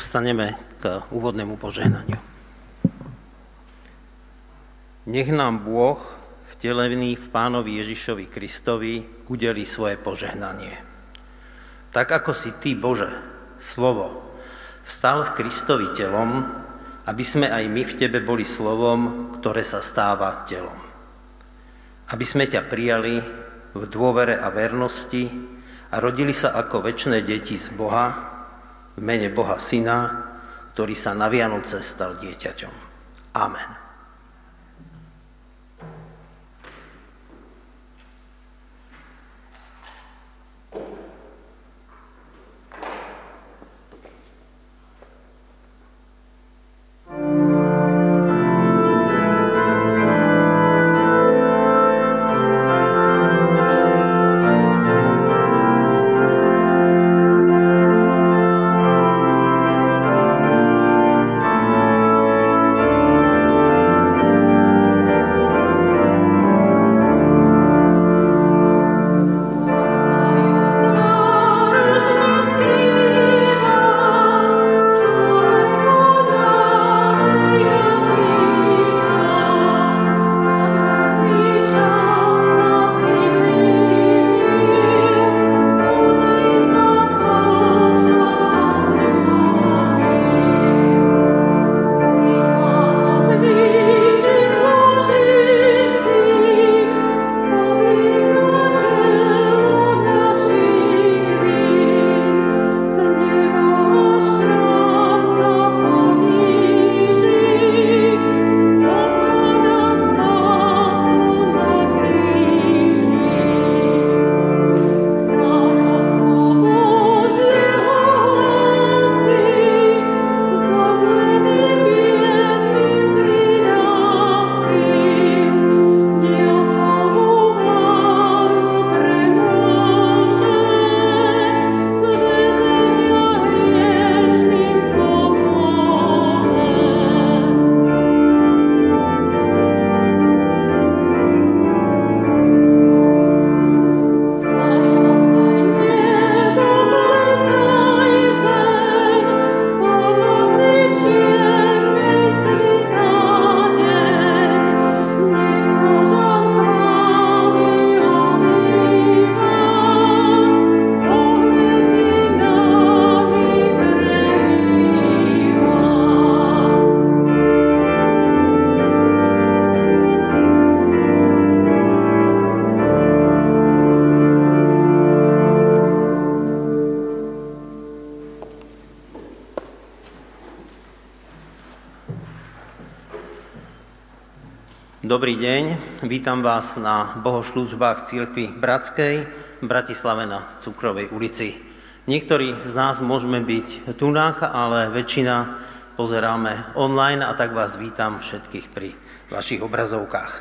Povstaneme k úvodnému požehnaniu. Nech nám Bôh, vtelený v Pánovi Ježišovi Kristovi, udeli svoje požehnanie. Tak ako si Ty, Bože, slovo, vstal v Kristovi telom, aby sme aj my v Tebe boli slovom, ktoré sa stáva telom. Aby sme ťa prijali v dôvere a vernosti a rodili sa ako väčšie deti z Boha, v mene Boha Syna, ktorý sa na Vianoce stal dieťaťom. Amen. Vítam vás na bohošľúžbách Církvy Bratskej v Bratislave na Cukrovej ulici. Niektorí z nás môžeme byť tunáka, ale väčšina pozeráme online a tak vás vítam všetkých pri vašich obrazovkách.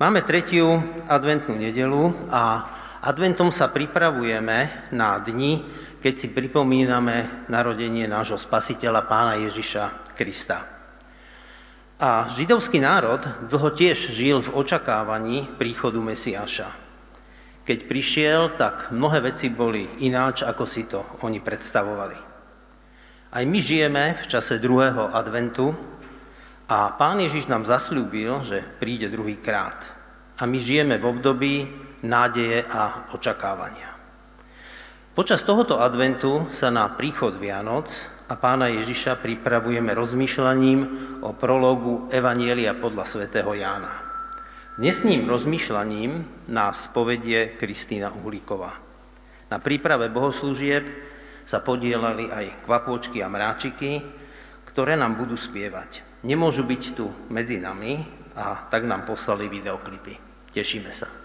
Máme tretiu adventnú nedelu a adventom sa pripravujeme na dni, keď si pripomíname narodenie nášho spasiteľa pána Ježiša Krista. A židovský národ dlho tiež žil v očakávaní príchodu Mesiáša. Keď prišiel, tak mnohé veci boli ináč, ako si to oni predstavovali. Aj my žijeme v čase druhého adventu a pán Ježiš nám zasľúbil, že príde druhý krát. A my žijeme v období nádeje a očakávania. Počas tohoto adventu sa na príchod Vianoc a pána Ježiša pripravujeme rozmýšľaním o prologu Evanielia podľa svätého Jána. Dnesným rozmýšľaním nás povedie Kristýna Uhlíková. Na príprave bohoslúžieb sa podielali aj kvapôčky a mráčiky, ktoré nám budú spievať. Nemôžu byť tu medzi nami a tak nám poslali videoklipy. Tešíme sa.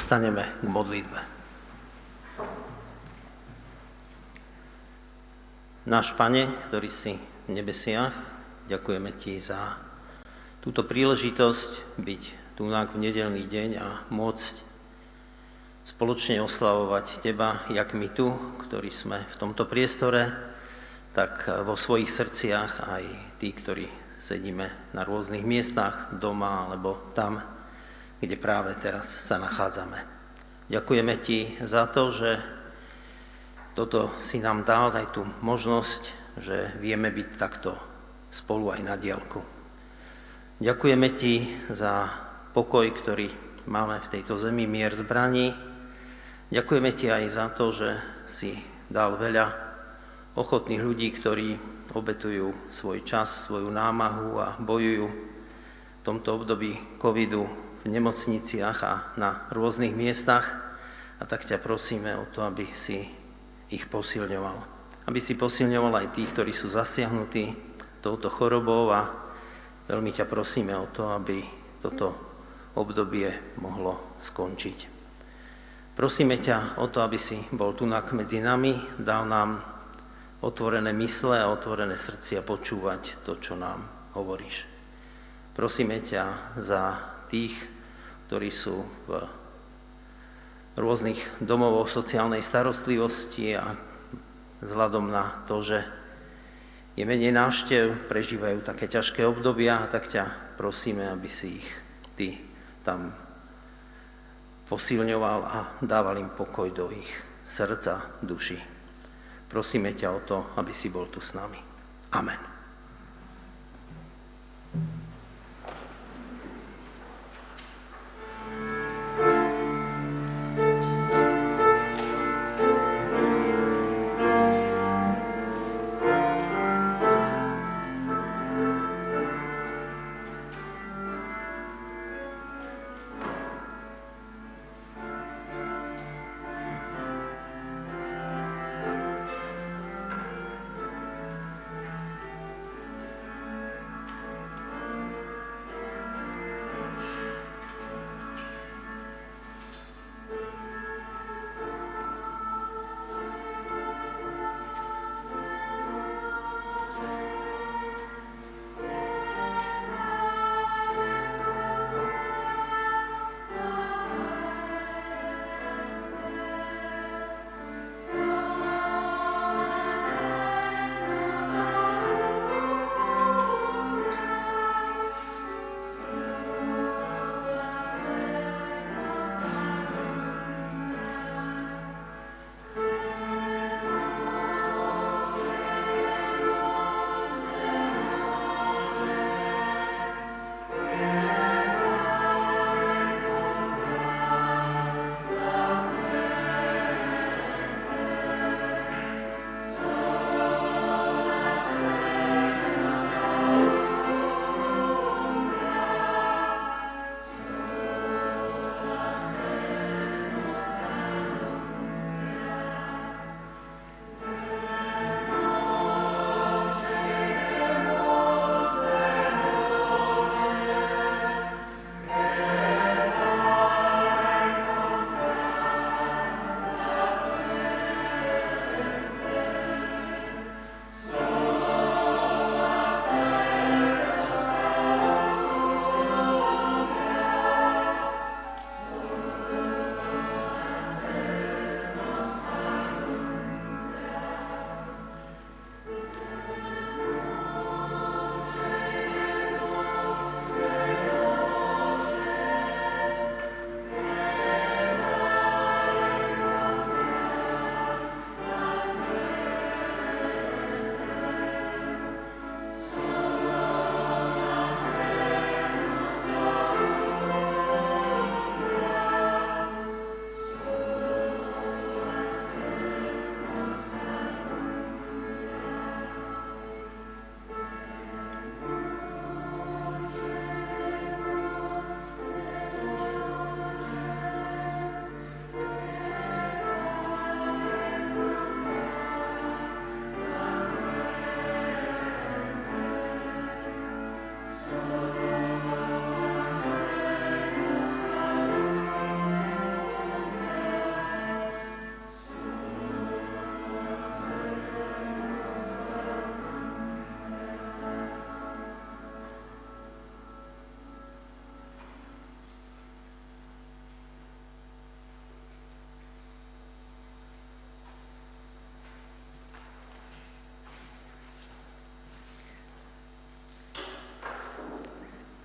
Povstaneme k modlitbe. Náš Pane, ktorý si v nebesiach, ďakujeme Ti za túto príležitosť byť tu v nedelný deň a môcť spoločne oslavovať Teba, jak my tu, ktorí sme v tomto priestore, tak vo svojich srdciach aj tí, ktorí sedíme na rôznych miestach, doma alebo tam, kde práve teraz sa nachádzame. Ďakujeme Ti za to, že toto si nám dal aj tú možnosť, že vieme byť takto spolu aj na diálku. Ďakujeme Ti za pokoj, ktorý máme v tejto zemi, mier zbraní. Ďakujeme Ti aj za to, že si dal veľa ochotných ľudí, ktorí obetujú svoj čas, svoju námahu a bojujú v tomto období covidu v nemocniciach a na rôznych miestach. A tak ťa prosíme o to, aby si ich posilňoval. Aby si posilňoval aj tých, ktorí sú zasiahnutí touto chorobou a veľmi ťa prosíme o to, aby toto obdobie mohlo skončiť. Prosíme ťa o to, aby si bol tu medzi nami, dal nám otvorené mysle a otvorené srdcia počúvať to, čo nám hovoríš. Prosíme ťa za tých, ktorí sú v rôznych domov sociálnej starostlivosti a vzhľadom na to, že je menej návštev, prežívajú také ťažké obdobia, tak ťa prosíme, aby si ich ty tam posilňoval a dával im pokoj do ich srdca, duši. Prosíme ťa o to, aby si bol tu s nami. Amen.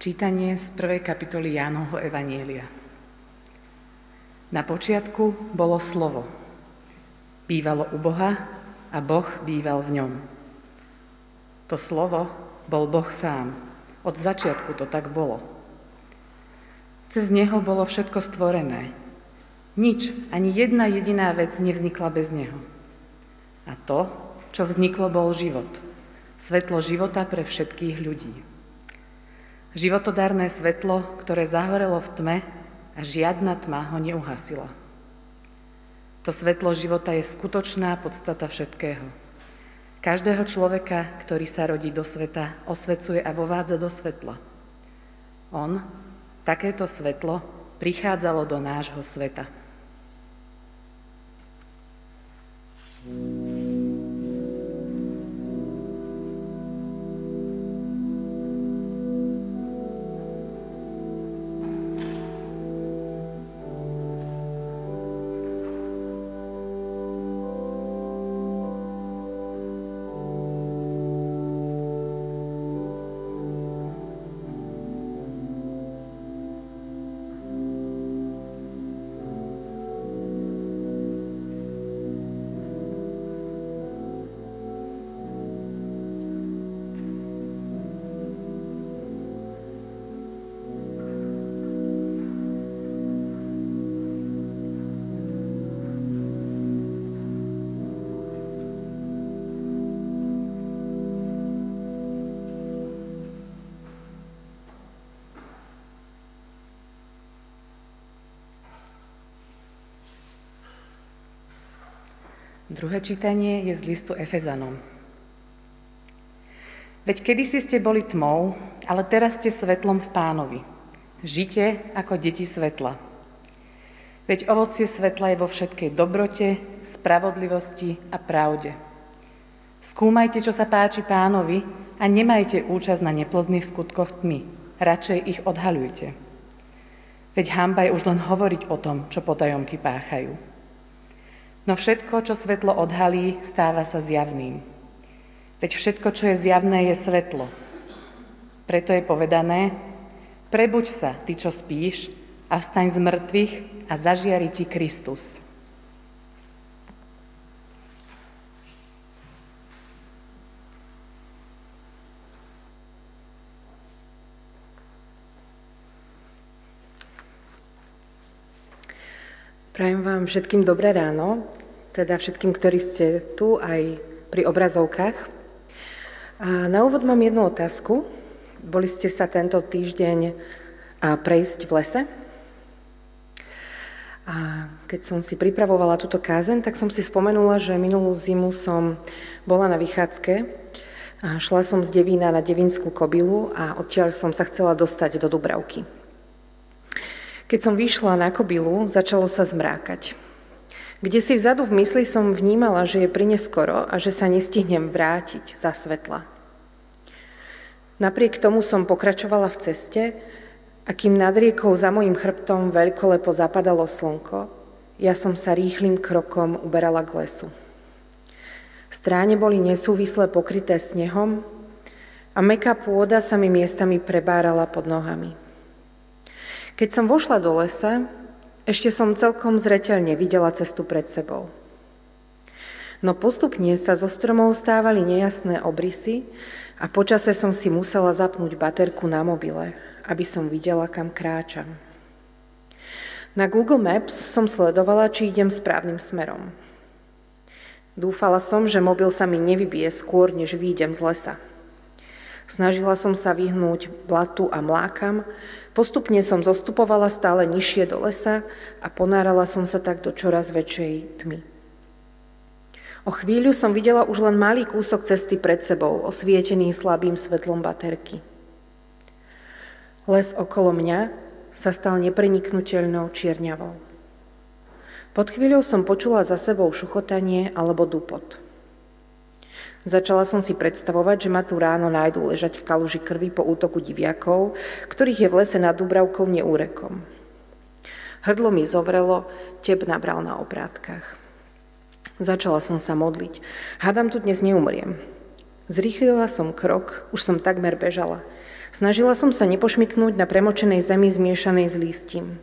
Čítanie z prvej kapitoly Jánovho Evanielia. Na počiatku bolo slovo. Bývalo u Boha a Boh býval v ňom. To slovo bol Boh sám. Od začiatku to tak bolo. Cez Neho bolo všetko stvorené. Nič, ani jedna jediná vec nevznikla bez Neho. A to, čo vzniklo, bol život. Svetlo života pre všetkých ľudí. Životodárne svetlo, ktoré zahorelo v tme a žiadna tma ho neuhasila. To svetlo života je skutočná podstata všetkého. Každého človeka, ktorý sa rodí do sveta, osvecuje a vovádza do svetla. On, takéto svetlo, prichádzalo do nášho sveta. thank you Druhé čítanie je z listu Efezanom. Veď kedysi ste boli tmou, ale teraz ste svetlom v pánovi. Žite ako deti svetla. Veď ovocie svetla je vo všetkej dobrote, spravodlivosti a pravde. Skúmajte, čo sa páči pánovi a nemajte účasť na neplodných skutkoch tmy. Radšej ich odhaľujte. Veď hamba je už len hovoriť o tom, čo potajomky páchajú. No všetko, čo svetlo odhalí, stáva sa zjavným. Veď všetko, čo je zjavné, je svetlo. Preto je povedané, prebuď sa, ty, čo spíš, a vstaň z mŕtvych a zažiari ti Kristus. Prajem vám všetkým dobré ráno, teda všetkým, ktorí ste tu aj pri obrazovkách. A na úvod mám jednu otázku. Boli ste sa tento týždeň prejsť v lese? A keď som si pripravovala túto kázen, tak som si spomenula, že minulú zimu som bola na vychádzke a šla som z Devína na Devinskú kobilu a odtiaľ som sa chcela dostať do Dubravky. Keď som vyšla na kobilu, začalo sa zmrákať. Kde si vzadu v mysli som vnímala, že je prineskoro a že sa nestihnem vrátiť za svetla. Napriek tomu som pokračovala v ceste a kým nad riekou za mojim chrbtom veľkolepo zapadalo slnko, ja som sa rýchlým krokom uberala k lesu. Stráne boli nesúvisle pokryté snehom a meká pôda sa mi miestami prebárala pod nohami. Keď som vošla do lesa, ešte som celkom zreteľne videla cestu pred sebou. No postupne sa zo stromov stávali nejasné obrysy a počase som si musela zapnúť baterku na mobile, aby som videla, kam kráčam. Na Google Maps som sledovala, či idem správnym smerom. Dúfala som, že mobil sa mi nevybije skôr, než výjdem z lesa. Snažila som sa vyhnúť blatu a mlákam, postupne som zostupovala stále nižšie do lesa a ponárala som sa tak do čoraz väčšej tmy. O chvíľu som videla už len malý kúsok cesty pred sebou, osvietený slabým svetlom baterky. Les okolo mňa sa stal nepreniknutelnou čierňavou. Pod chvíľou som počula za sebou šuchotanie alebo dupot. Začala som si predstavovať, že ma tu ráno nájdú ležať v kaluži krvi po útoku diviakov, ktorých je v lese nad Dubravkou neúrekom. Hrdlo mi zovrelo, teb nabral na obrátkach. Začala som sa modliť. Hádam tu dnes neumriem. Zrýchlila som krok, už som takmer bežala. Snažila som sa nepošmiknúť na premočenej zemi zmiešanej s lístím.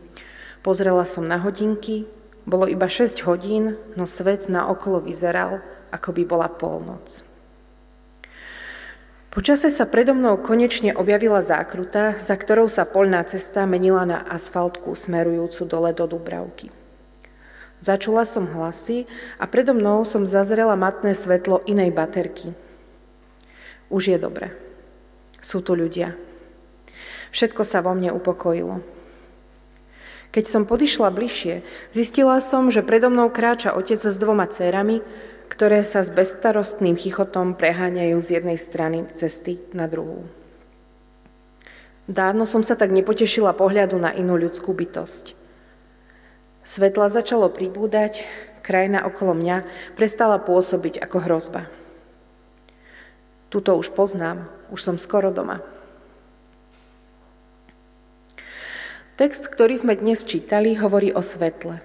Pozrela som na hodinky, bolo iba 6 hodín, no svet na okolo vyzeral, ako by bola polnoc. Počase sa predo mnou konečne objavila zákruta, za ktorou sa polná cesta menila na asfaltku smerujúcu dole do Dubravky. Začula som hlasy a predo mnou som zazrela matné svetlo inej baterky. Už je dobre. Sú tu ľudia. Všetko sa vo mne upokojilo. Keď som podišla bližšie, zistila som, že predo mnou kráča otec s dvoma cérami, ktoré sa s bezstarostným chichotom preháňajú z jednej strany cesty na druhú. Dávno som sa tak nepotešila pohľadu na inú ľudskú bytosť. Svetla začalo pribúdať, krajina okolo mňa prestala pôsobiť ako hrozba. Tuto už poznám, už som skoro doma. Text, ktorý sme dnes čítali, hovorí o svetle.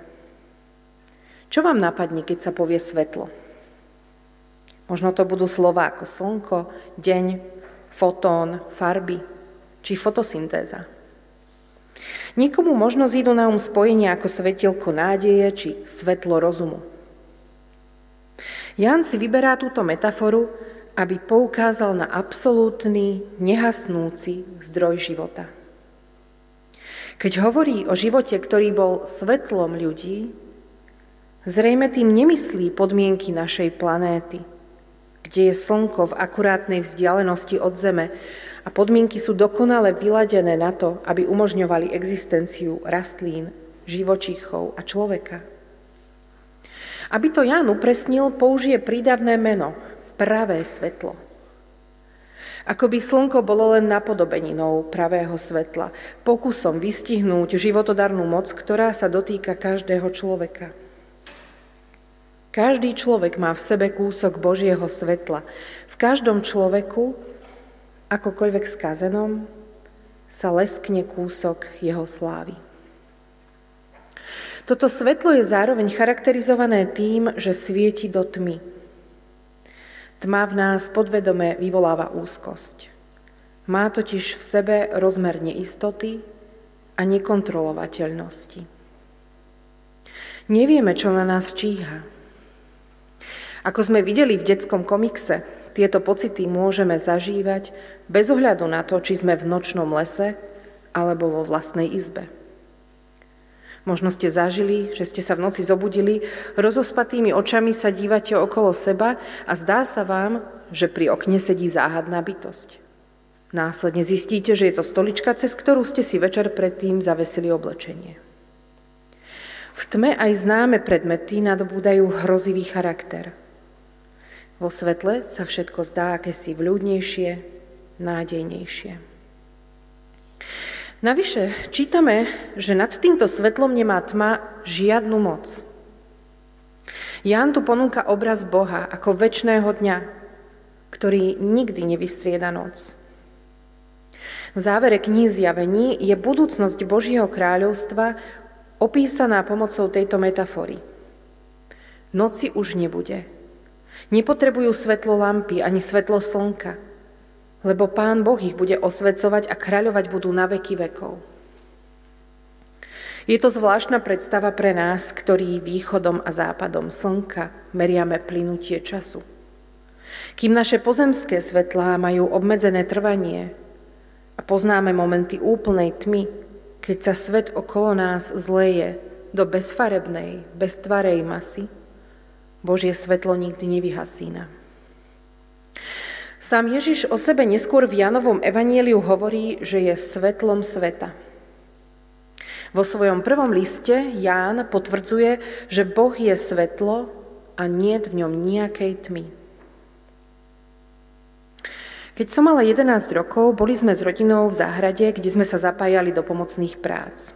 Čo vám napadne, keď sa povie svetlo? Možno to budú slova ako slnko, deň, fotón, farby či fotosyntéza. Nikomu možno zídu na um spojenia ako svetielko nádeje či svetlo rozumu. Jan si vyberá túto metaforu, aby poukázal na absolútny, nehasnúci zdroj života. Keď hovorí o živote, ktorý bol svetlom ľudí, zrejme tým nemyslí podmienky našej planéty, kde je slnko v akurátnej vzdialenosti od Zeme a podmienky sú dokonale vyladené na to, aby umožňovali existenciu rastlín, živočíchov a človeka. Aby to Jan upresnil, použije prídavné meno – pravé svetlo. Ako by slnko bolo len napodobeninou pravého svetla, pokusom vystihnúť životodarnú moc, ktorá sa dotýka každého človeka. Každý človek má v sebe kúsok Božieho svetla. V každom človeku, akokoľvek skazenom, sa leskne kúsok jeho slávy. Toto svetlo je zároveň charakterizované tým, že svieti do tmy, Tma v nás podvedome vyvoláva úzkosť. Má totiž v sebe rozmer neistoty a nekontrolovateľnosti. Nevieme, čo na nás číha. Ako sme videli v detskom komikse, tieto pocity môžeme zažívať bez ohľadu na to, či sme v nočnom lese alebo vo vlastnej izbe. Možno ste zažili, že ste sa v noci zobudili, rozospatými očami sa dívate okolo seba a zdá sa vám, že pri okne sedí záhadná bytosť. Následne zistíte, že je to stolička, cez ktorú ste si večer predtým zavesili oblečenie. V tme aj známe predmety nadobúdajú hrozivý charakter. Vo svetle sa všetko zdá akési vľúdnejšie, nádejnejšie. Navyše čítame, že nad týmto svetlom nemá tma žiadnu moc. Ján tu ponúka obraz Boha ako väčšného dňa, ktorý nikdy nevystrieda noc. V závere knihy zjavení je budúcnosť Božieho kráľovstva opísaná pomocou tejto metafory. Noci už nebude. Nepotrebujú svetlo lampy ani svetlo slnka – lebo Pán Boh ich bude osvecovať a kráľovať budú na veky vekov. Je to zvláštna predstava pre nás, ktorí východom a západom slnka meriame plynutie času. Kým naše pozemské svetlá majú obmedzené trvanie a poznáme momenty úplnej tmy, keď sa svet okolo nás zleje do bezfarebnej, beztvarej masy, Božie svetlo nikdy nevyhasína. Sám Ježiš o sebe neskôr v Janovom evanieliu hovorí, že je svetlom sveta. Vo svojom prvom liste Ján potvrdzuje, že Boh je svetlo a nie v ňom nejakej tmy. Keď som mala 11 rokov, boli sme s rodinou v záhrade, kde sme sa zapájali do pomocných prác.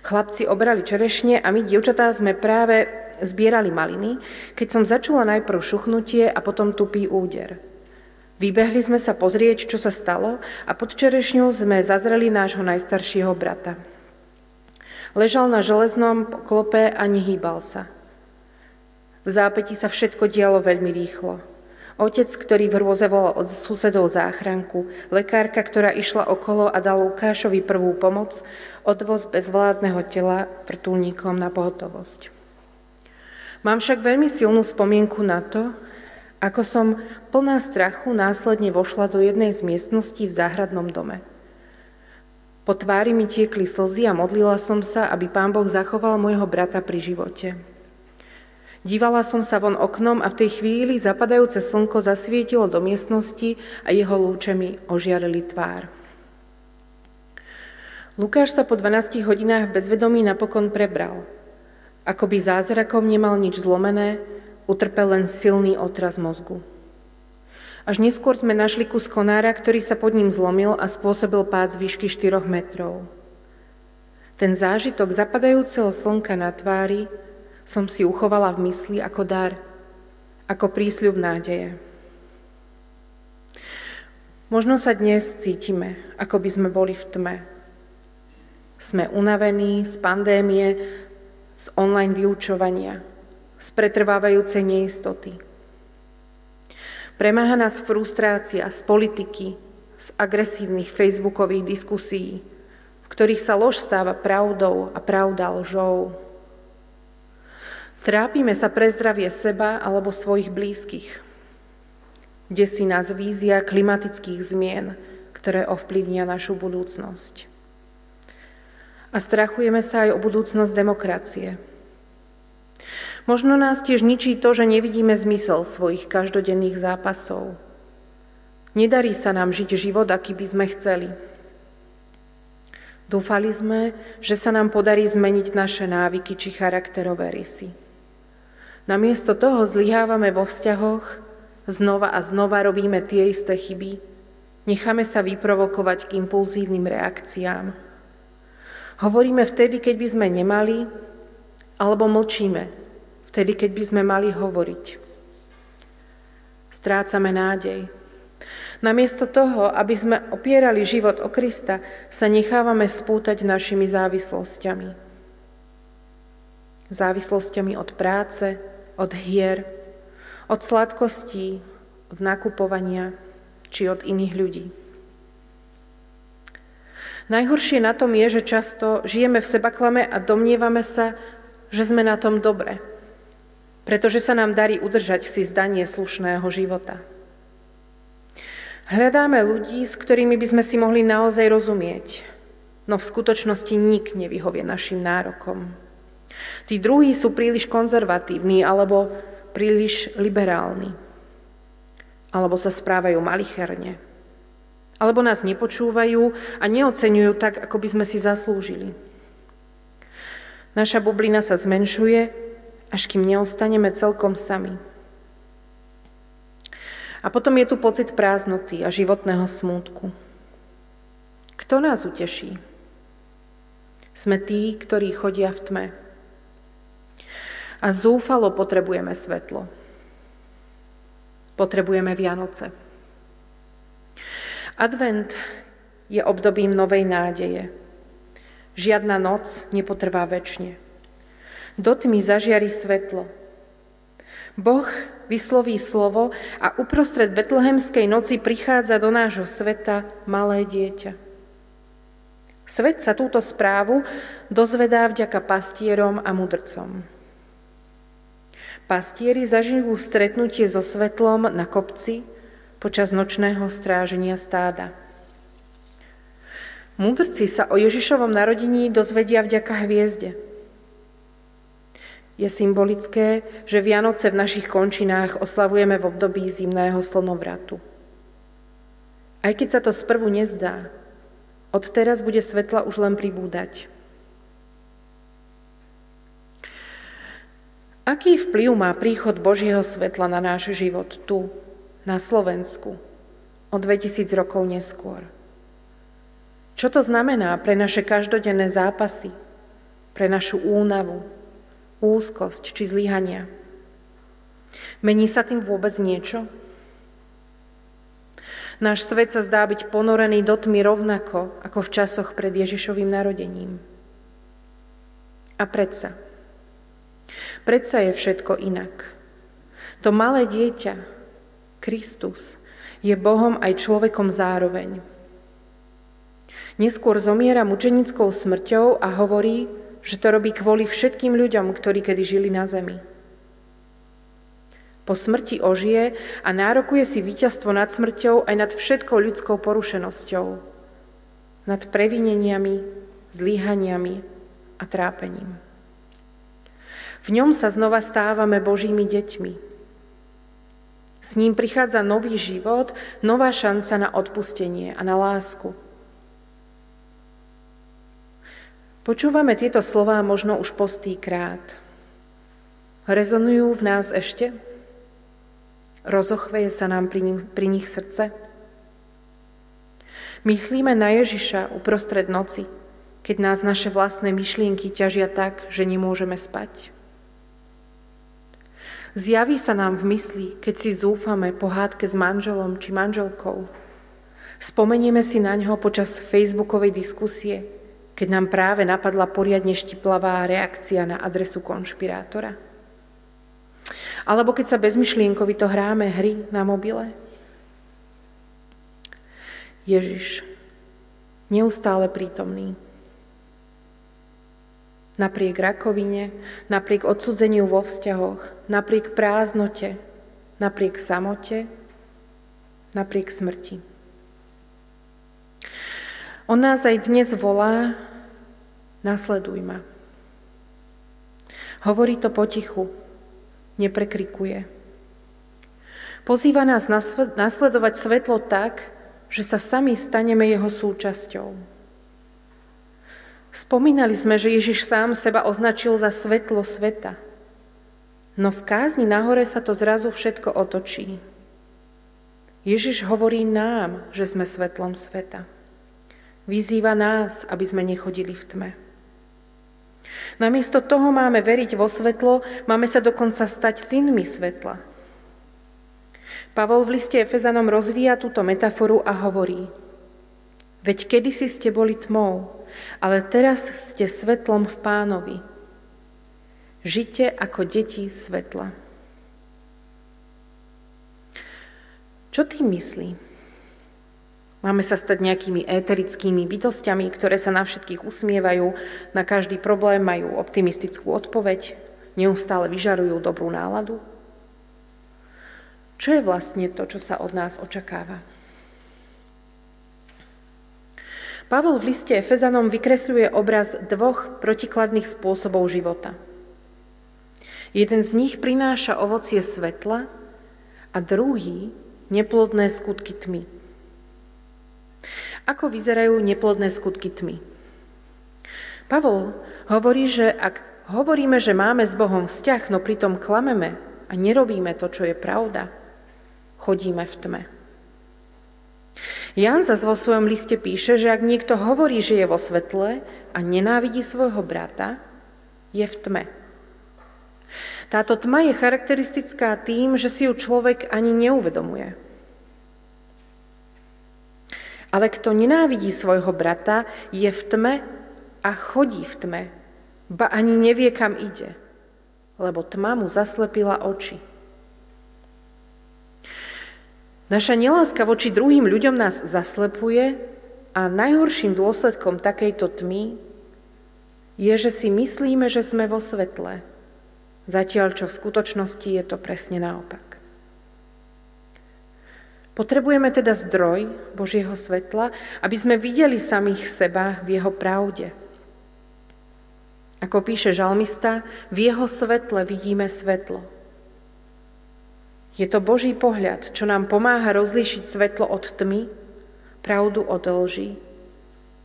Chlapci obrali čerešne a my, dievčatá, sme práve zbierali maliny, keď som začula najprv šuchnutie a potom tupý úder. Vybehli sme sa pozrieť, čo sa stalo a pod čerešňou sme zazreli nášho najstaršieho brata. Ležal na železnom klope a nehýbal sa. V zápäti sa všetko dialo veľmi rýchlo. Otec, ktorý v hrôze volal od susedov záchranku, lekárka, ktorá išla okolo a dala Lukášovi prvú pomoc, odvoz bezvládneho tela vrtulníkom na pohotovosť. Mám však veľmi silnú spomienku na to, ako som plná strachu následne vošla do jednej z miestností v záhradnom dome. Po tvári mi tiekli slzy a modlila som sa, aby Pán Boh zachoval môjho brata pri živote. Dívala som sa von oknom a v tej chvíli zapadajúce slnko zasvietilo do miestnosti a jeho lúčemi ožiarili tvár. Lukáš sa po 12 hodinách v bezvedomí napokon prebral. Ako by zázrakom nemal nič zlomené, utrpel len silný otraz mozgu. Až neskôr sme našli kus konára, ktorý sa pod ním zlomil a spôsobil pád z výšky 4 metrov. Ten zážitok zapadajúceho slnka na tvári som si uchovala v mysli ako dar, ako prísľub nádeje. Možno sa dnes cítime, ako by sme boli v tme. Sme unavení z pandémie, z online vyučovania, z pretrvávajúcej neistoty. Premáha nás frustrácia z politiky, z agresívnych facebookových diskusí, v ktorých sa lož stáva pravdou a pravda lžou. Trápime sa pre zdravie seba alebo svojich blízkych. Desí nás vízia klimatických zmien, ktoré ovplyvnia našu budúcnosť. A strachujeme sa aj o budúcnosť demokracie. Možno nás tiež ničí to, že nevidíme zmysel svojich každodenných zápasov. Nedarí sa nám žiť život, aký by sme chceli. Dúfali sme, že sa nám podarí zmeniť naše návyky či charakterové rysy. Namiesto toho zlyhávame vo vzťahoch, znova a znova robíme tie isté chyby, necháme sa vyprovokovať k impulzívnym reakciám. Hovoríme vtedy, keď by sme nemali, alebo mlčíme, vtedy, keď by sme mali hovoriť. Strácame nádej. Namiesto toho, aby sme opierali život o Krista, sa nechávame spútať našimi závislosťami. Závislosťami od práce, od hier, od sladkostí, od nakupovania či od iných ľudí. Najhoršie na tom je, že často žijeme v sebaklame a domnievame sa, že sme na tom dobre, pretože sa nám darí udržať si zdanie slušného života. Hľadáme ľudí, s ktorými by sme si mohli naozaj rozumieť, no v skutočnosti nik nevyhovie našim nárokom. Tí druhí sú príliš konzervatívni alebo príliš liberálni. Alebo sa správajú malicherne. Alebo nás nepočúvajú a neocenujú tak, ako by sme si zaslúžili. Naša bublina sa zmenšuje, až kým neostaneme celkom sami. A potom je tu pocit prázdnoty a životného smútku. Kto nás uteší? Sme tí, ktorí chodia v tme a zúfalo potrebujeme svetlo. Potrebujeme Vianoce. Advent je obdobím novej nádeje. Žiadna noc nepotrvá väčšine. Do tmy zažiari svetlo. Boh vysloví slovo a uprostred betlehemskej noci prichádza do nášho sveta malé dieťa. Svet sa túto správu dozvedá vďaka pastierom a mudrcom. Pastieri zažijú stretnutie so svetlom na kopci počas nočného stráženia stáda. Múdrci sa o Ježišovom narodení dozvedia vďaka hviezde. Je symbolické, že Vianoce v našich končinách oslavujeme v období zimného slnovratu. Aj keď sa to sprvu nezdá, odteraz bude svetla už len pribúdať. Aký vplyv má príchod Božieho svetla na náš život tu, na Slovensku, o 2000 rokov neskôr? Čo to znamená pre naše každodenné zápasy, pre našu únavu, úzkosť či zlyhania? Mení sa tým vôbec niečo? Náš svet sa zdá byť ponorený do tmy rovnako ako v časoch pred Ježišovým narodením. A predsa, Predsa je všetko inak. To malé dieťa, Kristus, je Bohom aj človekom zároveň. Neskôr zomiera mučenickou smrťou a hovorí, že to robí kvôli všetkým ľuďom, ktorí kedy žili na zemi. Po smrti ožije a nárokuje si víťazstvo nad smrťou aj nad všetkou ľudskou porušenosťou, nad previneniami, zlíhaniami a trápením. V ňom sa znova stávame Božími deťmi. S ním prichádza nový život, nová šanca na odpustenie a na lásku. Počúvame tieto slová možno už postý krát. Rezonujú v nás ešte? Rozochveje sa nám pri nich, pri nich srdce? Myslíme na Ježiša uprostred noci, keď nás naše vlastné myšlienky ťažia tak, že nemôžeme spať. Zjaví sa nám v mysli, keď si zúfame po hádke s manželom či manželkou. Spomenieme si na ňo počas facebookovej diskusie, keď nám práve napadla poriadne štiplavá reakcia na adresu konšpirátora. Alebo keď sa bezmyšlienkovito hráme hry na mobile. Ježiš, neustále prítomný. Napriek rakovine, napriek odsudzeniu vo vzťahoch, napriek prázdnote, napriek samote, napriek smrti. On nás aj dnes volá, nasleduj ma. Hovorí to potichu, neprekrikuje. Pozýva nás nasledovať svetlo tak, že sa sami staneme jeho súčasťou. Spomínali sme, že Ježiš sám seba označil za svetlo sveta. No v kázni nahore sa to zrazu všetko otočí. Ježiš hovorí nám, že sme svetlom sveta. Vyzýva nás, aby sme nechodili v tme. Namiesto toho máme veriť vo svetlo, máme sa dokonca stať synmi svetla. Pavol v liste Efezanom rozvíja túto metaforu a hovorí Veď kedysi ste boli tmou, ale teraz ste svetlom v pánovi. Žite ako deti svetla. Čo tým myslí? Máme sa stať nejakými éterickými bytostiami, ktoré sa na všetkých usmievajú, na každý problém majú optimistickú odpoveď, neustále vyžarujú dobrú náladu? Čo je vlastne to, čo sa od nás očakáva? Pavol v liste Efezanom vykresľuje obraz dvoch protikladných spôsobov života. Jeden z nich prináša ovocie svetla a druhý neplodné skutky tmy. Ako vyzerajú neplodné skutky tmy? Pavol hovorí, že ak hovoríme, že máme s Bohom vzťah, no pritom klameme a nerobíme to, čo je pravda, chodíme v tme. Jan zase vo svojom liste píše, že ak niekto hovorí, že je vo svetle a nenávidí svojho brata, je v tme. Táto tma je charakteristická tým, že si ju človek ani neuvedomuje. Ale kto nenávidí svojho brata, je v tme a chodí v tme, ba ani nevie, kam ide, lebo tma mu zaslepila oči. Naša neláska voči druhým ľuďom nás zaslepuje a najhorším dôsledkom takejto tmy je, že si myslíme, že sme vo svetle, zatiaľ čo v skutočnosti je to presne naopak. Potrebujeme teda zdroj Božieho svetla, aby sme videli samých seba v jeho pravde. Ako píše žalmista, v jeho svetle vidíme svetlo. Je to Boží pohľad, čo nám pomáha rozlíšiť svetlo od tmy, pravdu od lži,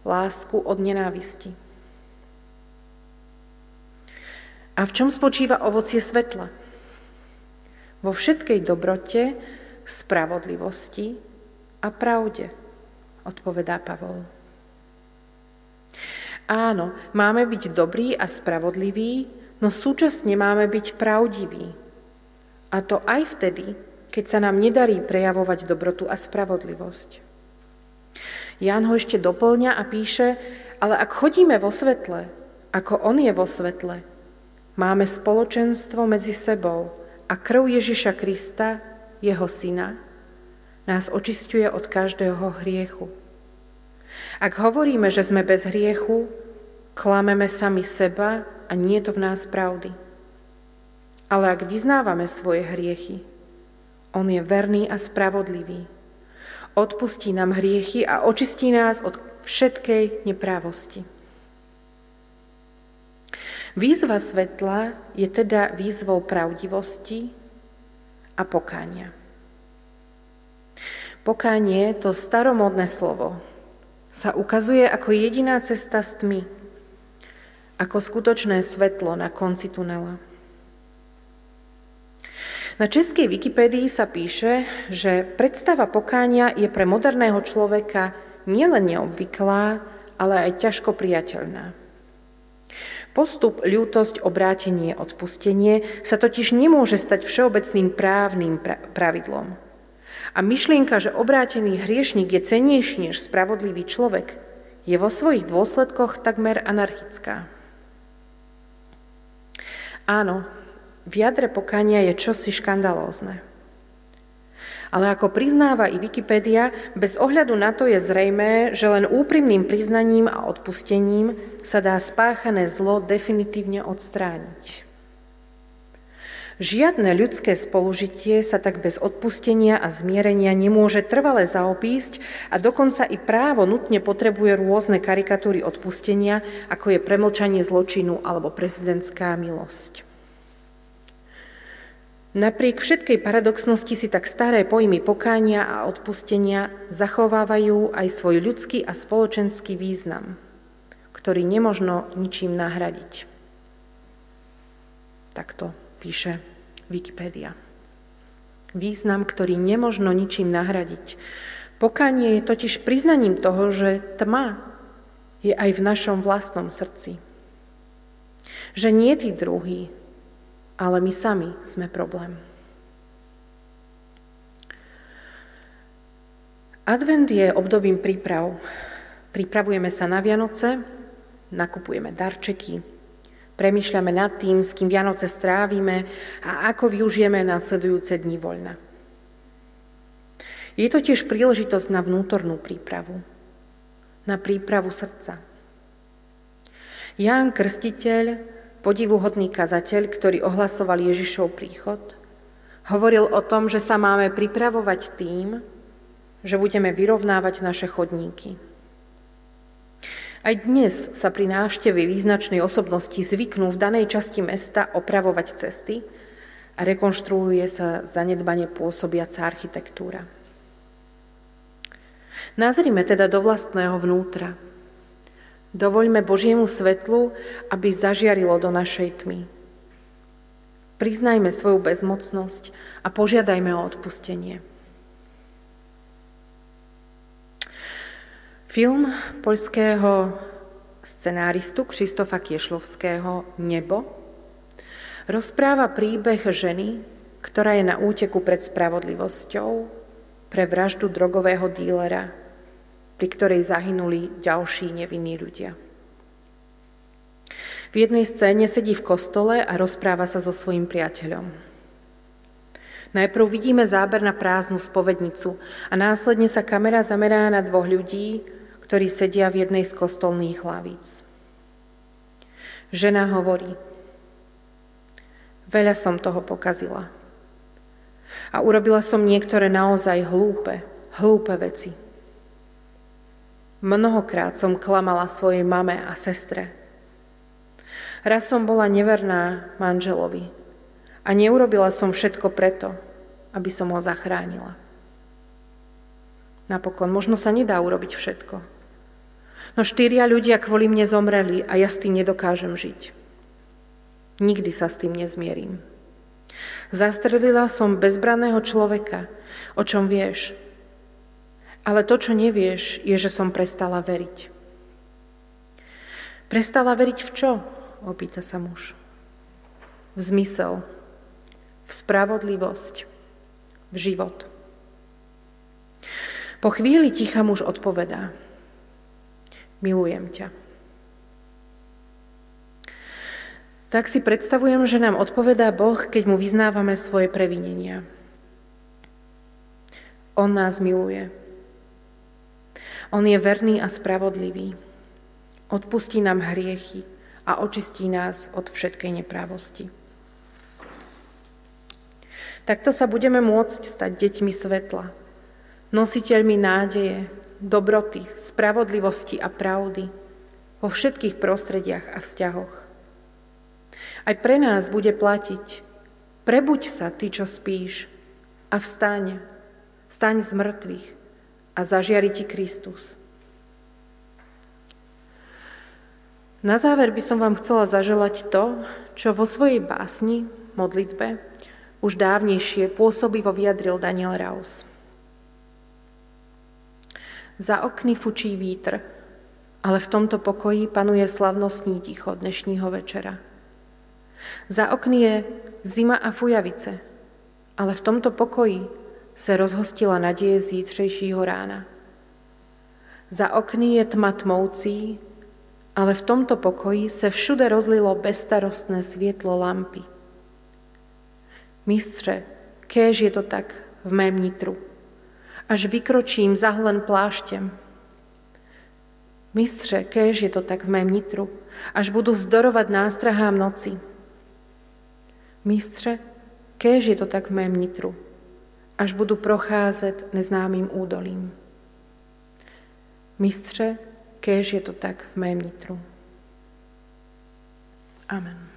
lásku od nenávisti. A v čom spočíva ovocie svetla? Vo všetkej dobrote, spravodlivosti a pravde, odpovedá Pavol. Áno, máme byť dobrí a spravodliví, no súčasne máme byť pravdiví. A to aj vtedy, keď sa nám nedarí prejavovať dobrotu a spravodlivosť. Ján ho ešte doplňa a píše, ale ak chodíme vo svetle, ako on je vo svetle, máme spoločenstvo medzi sebou a krv Ježiša Krista jeho syna, nás očistuje od každého hriechu. Ak hovoríme, že sme bez hriechu, klameme sami seba a nie je to v nás pravdy. Ale ak vyznávame svoje hriechy, On je verný a spravodlivý. Odpustí nám hriechy a očistí nás od všetkej neprávosti. Výzva svetla je teda výzvou pravdivosti a pokánia. Pokánie, to staromodné slovo, sa ukazuje ako jediná cesta s tmy, ako skutočné svetlo na konci tunela. Na českej Wikipédii sa píše, že predstava pokánia je pre moderného človeka nielen neobvyklá, ale aj ťažko priateľná. Postup, ľútosť, obrátenie, odpustenie sa totiž nemôže stať všeobecným právnym pravidlom. A myšlienka, že obrátený hriešnik je cenejší než spravodlivý človek, je vo svojich dôsledkoch takmer anarchická. Áno, v jadre pokania je čosi škandalózne. Ale ako priznáva i Wikipedia, bez ohľadu na to je zrejmé, že len úprimným priznaním a odpustením sa dá spáchané zlo definitívne odstrániť. Žiadne ľudské spolužitie sa tak bez odpustenia a zmierenia nemôže trvale zaobísť a dokonca i právo nutne potrebuje rôzne karikatúry odpustenia, ako je premlčanie zločinu alebo prezidentská milosť. Napriek všetkej paradoxnosti si tak staré pojmy pokánia a odpustenia zachovávajú aj svoj ľudský a spoločenský význam, ktorý nemožno ničím nahradiť. Takto píše Wikipédia. Význam, ktorý nemožno ničím nahradiť. Pokánie je totiž priznaním toho, že tma je aj v našom vlastnom srdci. Že nie tí druhí, ale my sami sme problém. Advent je obdobím príprav. Pripravujeme sa na Vianoce, nakupujeme darčeky, premyšľame nad tým, s kým Vianoce strávime a ako využijeme následujúce dni voľna. Je to tiež príležitosť na vnútornú prípravu, na prípravu srdca. Ján Krstiteľ podivuhodný kazateľ, ktorý ohlasoval Ježišov príchod, hovoril o tom, že sa máme pripravovať tým, že budeme vyrovnávať naše chodníky. Aj dnes sa pri návšteve význačnej osobnosti zvyknú v danej časti mesta opravovať cesty a rekonštruuje sa zanedbane pôsobiaca architektúra. Nazrime teda do vlastného vnútra, Dovoľme Božiemu svetlu, aby zažiarilo do našej tmy. Priznajme svoju bezmocnosť a požiadajme o odpustenie. Film poľského scenáristu Kristofa Kiešlovského Nebo rozpráva príbeh ženy, ktorá je na úteku pred spravodlivosťou pre vraždu drogového dílera pri ktorej zahynuli ďalší nevinní ľudia. V jednej scéne sedí v kostole a rozpráva sa so svojím priateľom. Najprv vidíme záber na prázdnu spovednicu a následne sa kamera zamerá na dvoch ľudí, ktorí sedia v jednej z kostolných hlavíc. Žena hovorí, veľa som toho pokazila. A urobila som niektoré naozaj hlúpe, hlúpe veci. Mnohokrát som klamala svojej mame a sestre. Raz som bola neverná manželovi a neurobila som všetko preto, aby som ho zachránila. Napokon, možno sa nedá urobiť všetko. No štyria ľudia kvôli mne zomreli a ja s tým nedokážem žiť. Nikdy sa s tým nezmierim. Zastrelila som bezbraného človeka, o čom vieš, ale to, čo nevieš, je, že som prestala veriť. Prestala veriť v čo? Opýta sa muž. V zmysel, v spravodlivosť, v život. Po chvíli ticha muž odpovedá. Milujem ťa. Tak si predstavujem, že nám odpovedá Boh, keď mu vyznávame svoje previnenia. On nás miluje. On je verný a spravodlivý. Odpustí nám hriechy a očistí nás od všetkej neprávosti. Takto sa budeme môcť stať deťmi svetla, nositeľmi nádeje, dobroty, spravodlivosti a pravdy vo všetkých prostrediach a vzťahoch. Aj pre nás bude platiť prebuď sa, ty, čo spíš, a vstaň, vstaň z mŕtvych a zažiari ti Kristus. Na záver by som vám chcela zaželať to, čo vo svojej básni, modlitbe, už dávnejšie pôsobivo vyjadril Daniel Raus. Za okny fučí vítr, ale v tomto pokoji panuje slavnostní ticho dnešního večera. Za okny je zima a fujavice, ale v tomto pokoji se rozhostila naděje zítřejšího rána. Za okny je tma tmoucí, ale v tomto pokoji se všude rozlilo bezstarostné světlo lampy. Mistře, kéž je to tak v mém nitru, až vykročím zahlen pláštěm. Mistře, kéž je to tak v mém nitru, až budu vzdorovat nástrahám noci. Mistře, kéž je to tak v mém nitru, až budu procházet neznámým údolím. Mistře, kéž je to tak v mém nitru. Amen.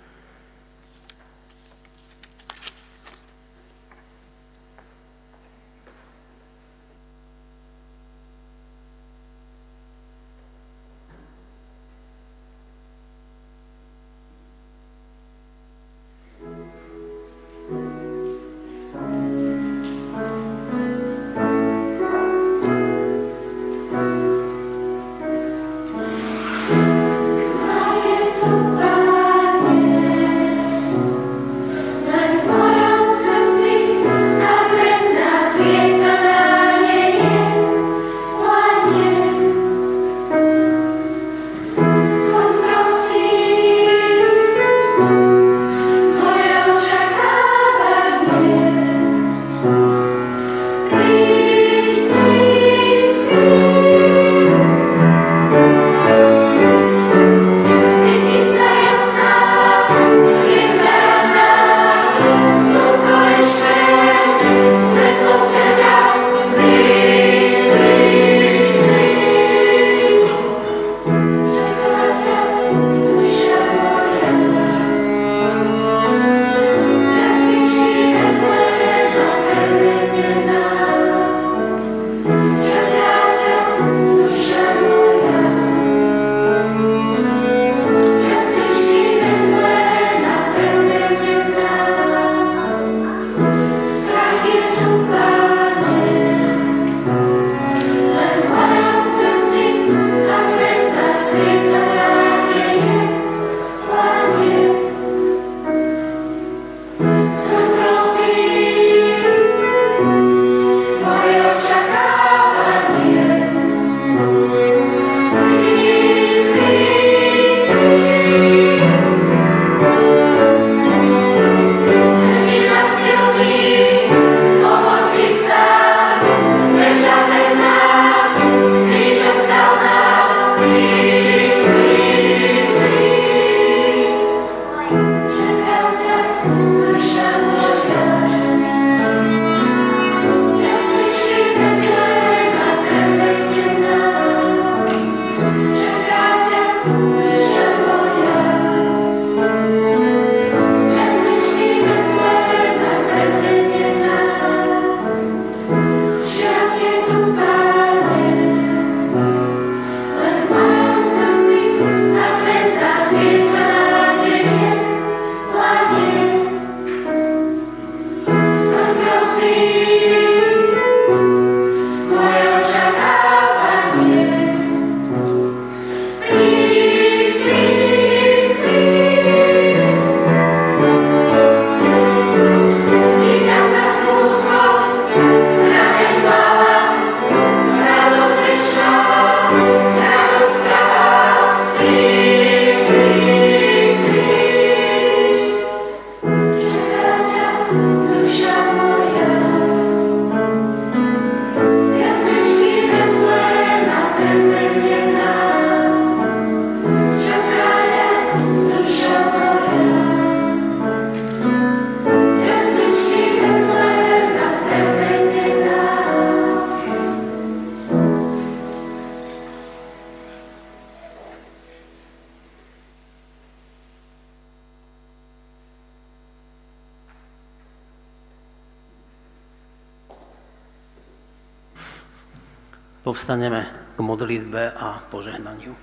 Povstaneme k modlitbe a požehnaniu.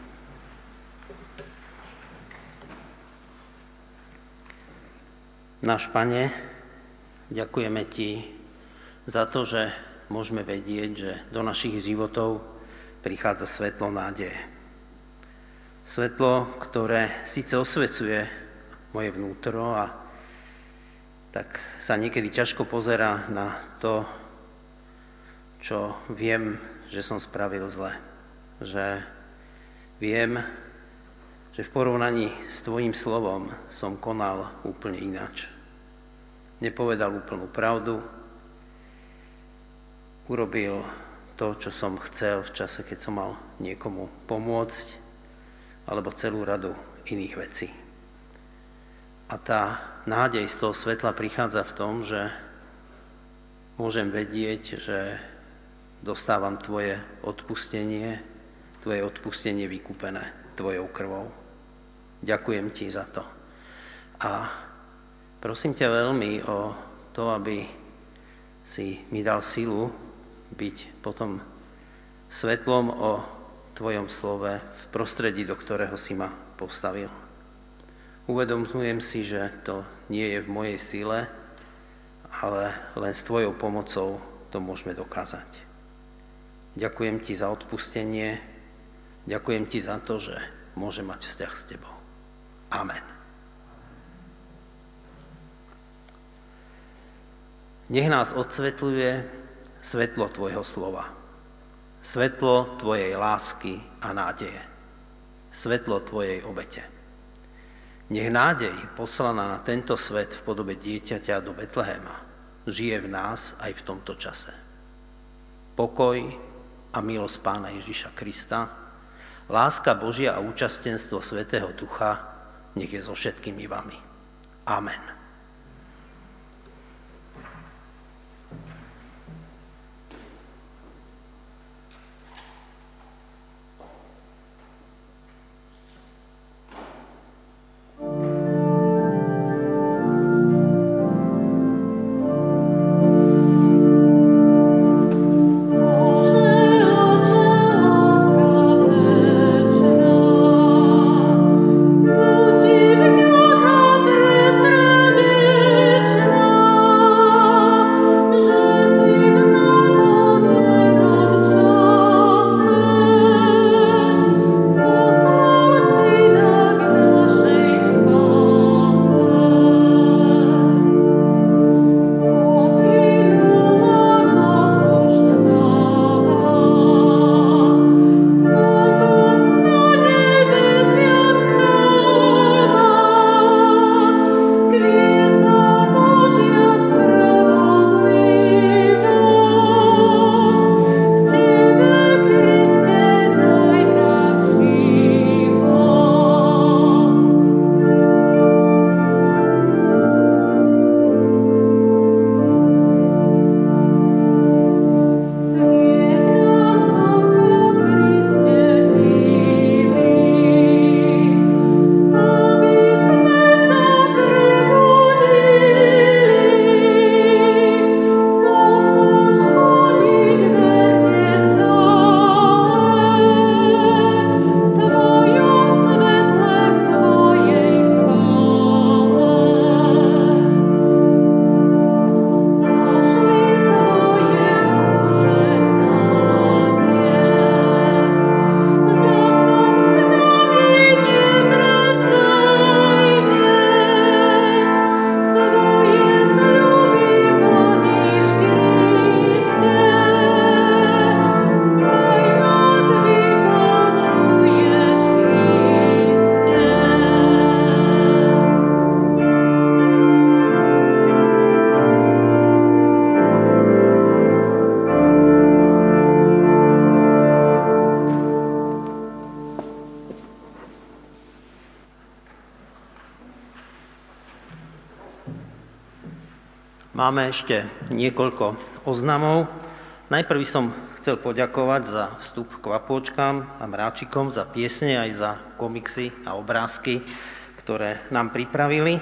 Náš Pane, ďakujeme Ti za to, že môžeme vedieť, že do našich životov prichádza svetlo nádeje. Svetlo, ktoré síce osvecuje moje vnútro a tak sa niekedy ťažko pozera na to, čo viem, že som spravil zle. Že viem, že v porovnaní s Tvojim slovom som konal úplne ináč. Nepovedal úplnú pravdu, urobil to, čo som chcel v čase, keď som mal niekomu pomôcť, alebo celú radu iných vecí. A tá nádej z toho svetla prichádza v tom, že môžem vedieť, že dostávam Tvoje odpustenie, Tvoje odpustenie vykúpené Tvojou krvou. Ďakujem ti za to. A prosím ťa veľmi o to, aby si mi dal silu byť potom svetlom o tvojom slove v prostredí, do ktorého si ma postavil. Uvedomujem si, že to nie je v mojej sile, ale len s tvojou pomocou to môžeme dokázať. Ďakujem ti za odpustenie, ďakujem ti za to, že môžem mať vzťah s tebou. Amen. Nech nás odsvetľuje svetlo Tvojho slova, svetlo Tvojej lásky a nádeje, svetlo Tvojej obete. Nech nádej poslaná na tento svet v podobe dieťaťa do Betlehema žije v nás aj v tomto čase. Pokoj a milosť Pána Ježiša Krista, láska Božia a účastenstvo Svetého Ducha nech je so všetkými vami. Amen. Ešte niekoľko oznamov. Najprv som chcel poďakovať za vstup k vapôčkám a mráčikom, za piesne aj za komiksy a obrázky, ktoré nám pripravili.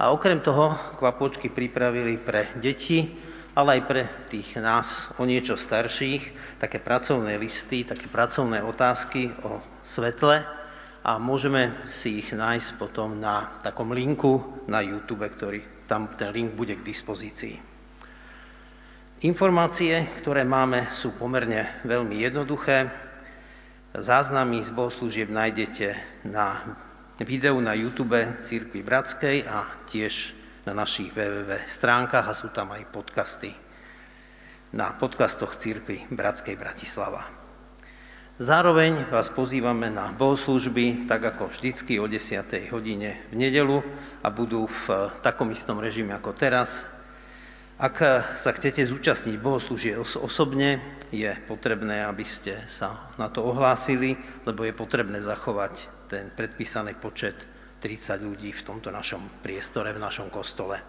A okrem toho kvapôčky pripravili pre deti ale aj pre tých nás o niečo starších, také pracovné listy, také pracovné otázky o svetle a môžeme si ich nájsť potom na takom linku na YouTube, ktorý tam ten link bude k dispozícii. Informácie, ktoré máme, sú pomerne veľmi jednoduché. Záznamy z bohoslúžieb nájdete na videu na YouTube Církvy Bratskej a tiež na našich www stránkach a sú tam aj podcasty na podcastoch Církvy Bratskej Bratislava. Zároveň vás pozývame na bohoslužby, tak ako vždycky o 10. hodine v nedelu a budú v takom istom režime ako teraz. Ak sa chcete zúčastniť bohoslúžie osobne, je potrebné, aby ste sa na to ohlásili, lebo je potrebné zachovať ten predpísaný počet 30 ľudí v tomto našom priestore, v našom kostole.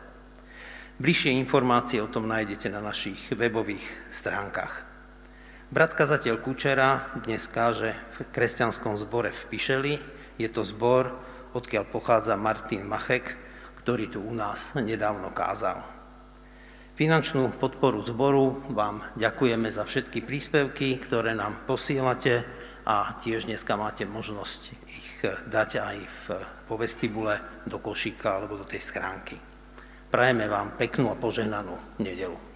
Bližšie informácie o tom nájdete na našich webových stránkach. Brat kazateľ Kučera dnes káže v kresťanskom zbore v Pišeli. Je to zbor, odkiaľ pochádza Martin Machek, ktorý tu u nás nedávno kázal. Finančnú podporu zboru vám ďakujeme za všetky príspevky, ktoré nám posielate a tiež dneska máte možnosť ich dať aj v, po vestibule do košíka alebo do tej schránky. Prajeme vám peknú a požehnanú nedelu.